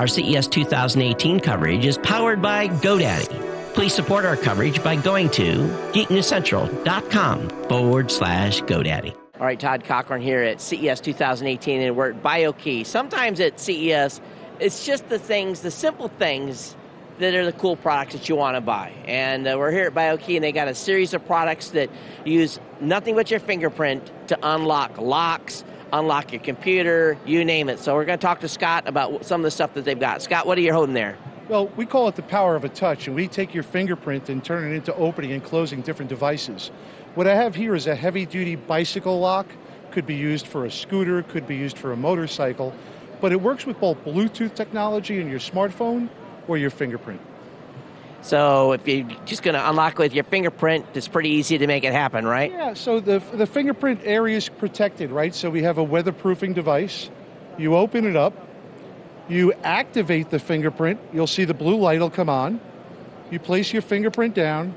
Our CES 2018 coverage is powered by GoDaddy. Please support our coverage by going to geeknewscentral.com forward slash GoDaddy. All right, Todd Cochran here at CES 2018, and we're at BioKey. Sometimes at CES, it's just the things, the simple things that are the cool products that you want to buy. And uh, we're here at BioKey, and they got a series of products that use nothing but your fingerprint to unlock locks, unlock your computer, you name it. So we're going to talk to Scott about some of the stuff that they've got. Scott, what are you holding there? Well, we call it the power of a touch, and we take your fingerprint and turn it into opening and closing different devices. What I have here is a heavy-duty bicycle lock. Could be used for a scooter, could be used for a motorcycle, but it works with both Bluetooth technology in your smartphone or your fingerprint. So if you're just going to unlock with your fingerprint, it's pretty easy to make it happen, right? Yeah, so the, the fingerprint area is protected, right? So we have a weatherproofing device. You open it up, you activate the fingerprint, you'll see the blue light will come on. You place your fingerprint down,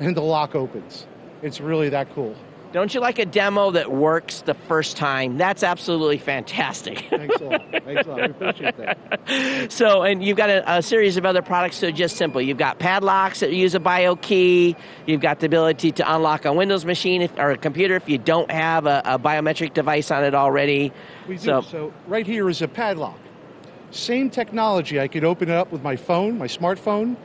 and the lock opens. It's really that cool. Don't you like a demo that works the first time? That's absolutely fantastic. Thanks a lot. Thanks a lot. I appreciate that. So, and you've got a, a, series of other products are just simple. You've got padlocks that use a bio key. You've got the ability to unlock a Windows machine if, or a computer if you don't have a, a biometric device on it already. We do. So, so right here is a padlock. Same technology. I could open it up with my phone, my smartphone,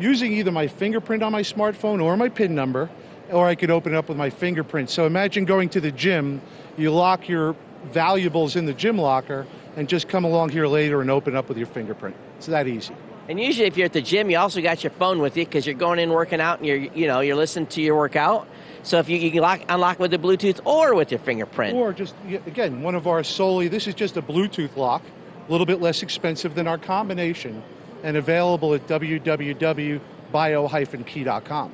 using either my fingerprint on my smartphone or my PIN number or I could open it up with my fingerprint. So imagine going to the gym, you lock your valuables in the gym locker, and just come along here later and open up with your fingerprint. It's that easy. And usually, if you're at the gym, you also got your phone with you because you're going in working out and you're, you know, you're listening to your workout. So if you, you can lock, unlock with the Bluetooth or with your fingerprint, or just again, one of our solely. This is just a Bluetooth lock, a little bit less expensive than our combination, and available at www.bio-key.com.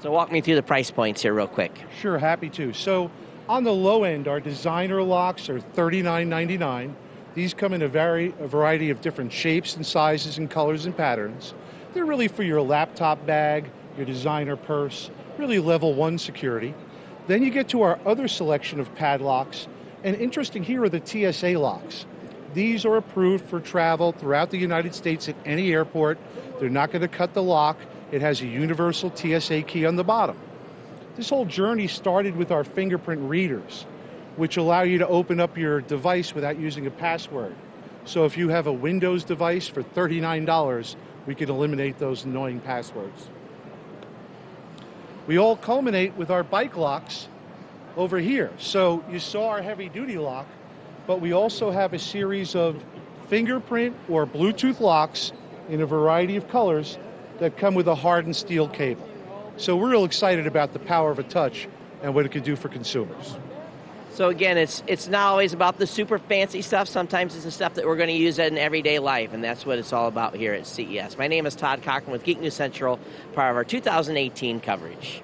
So walk me through the price points here real quick. Sure, happy to. So on the low end, our designer locks are $39.99. These come in a, very, a variety of different shapes and sizes and colors and patterns. They're really for your laptop bag, your designer purse, really level one security. Then you get to our other selection of padlocks, and interesting here are the TSA locks. These are approved for travel throughout the United States at any airport. They're not going to cut the lock. It has a universal TSA key on the bottom. This whole journey started with our fingerprint readers, which allow you to open up your device without using a password. So if you have a Windows device for $39, we can eliminate those annoying passwords. We all culminate with our bike locks over here. So you saw our heavy duty lock, but we also have a series of fingerprint or Bluetooth locks in a variety of colors that come with a hardened steel cable. So we're real excited about the power of a touch and what it can do for consumers. So again, it's it's not always about the super fancy stuff. Sometimes it's the stuff that we're going to use in everyday life, and that's what it's all about here at CES. My name is Todd Cochran with Geek News Central, part of our 2018 coverage.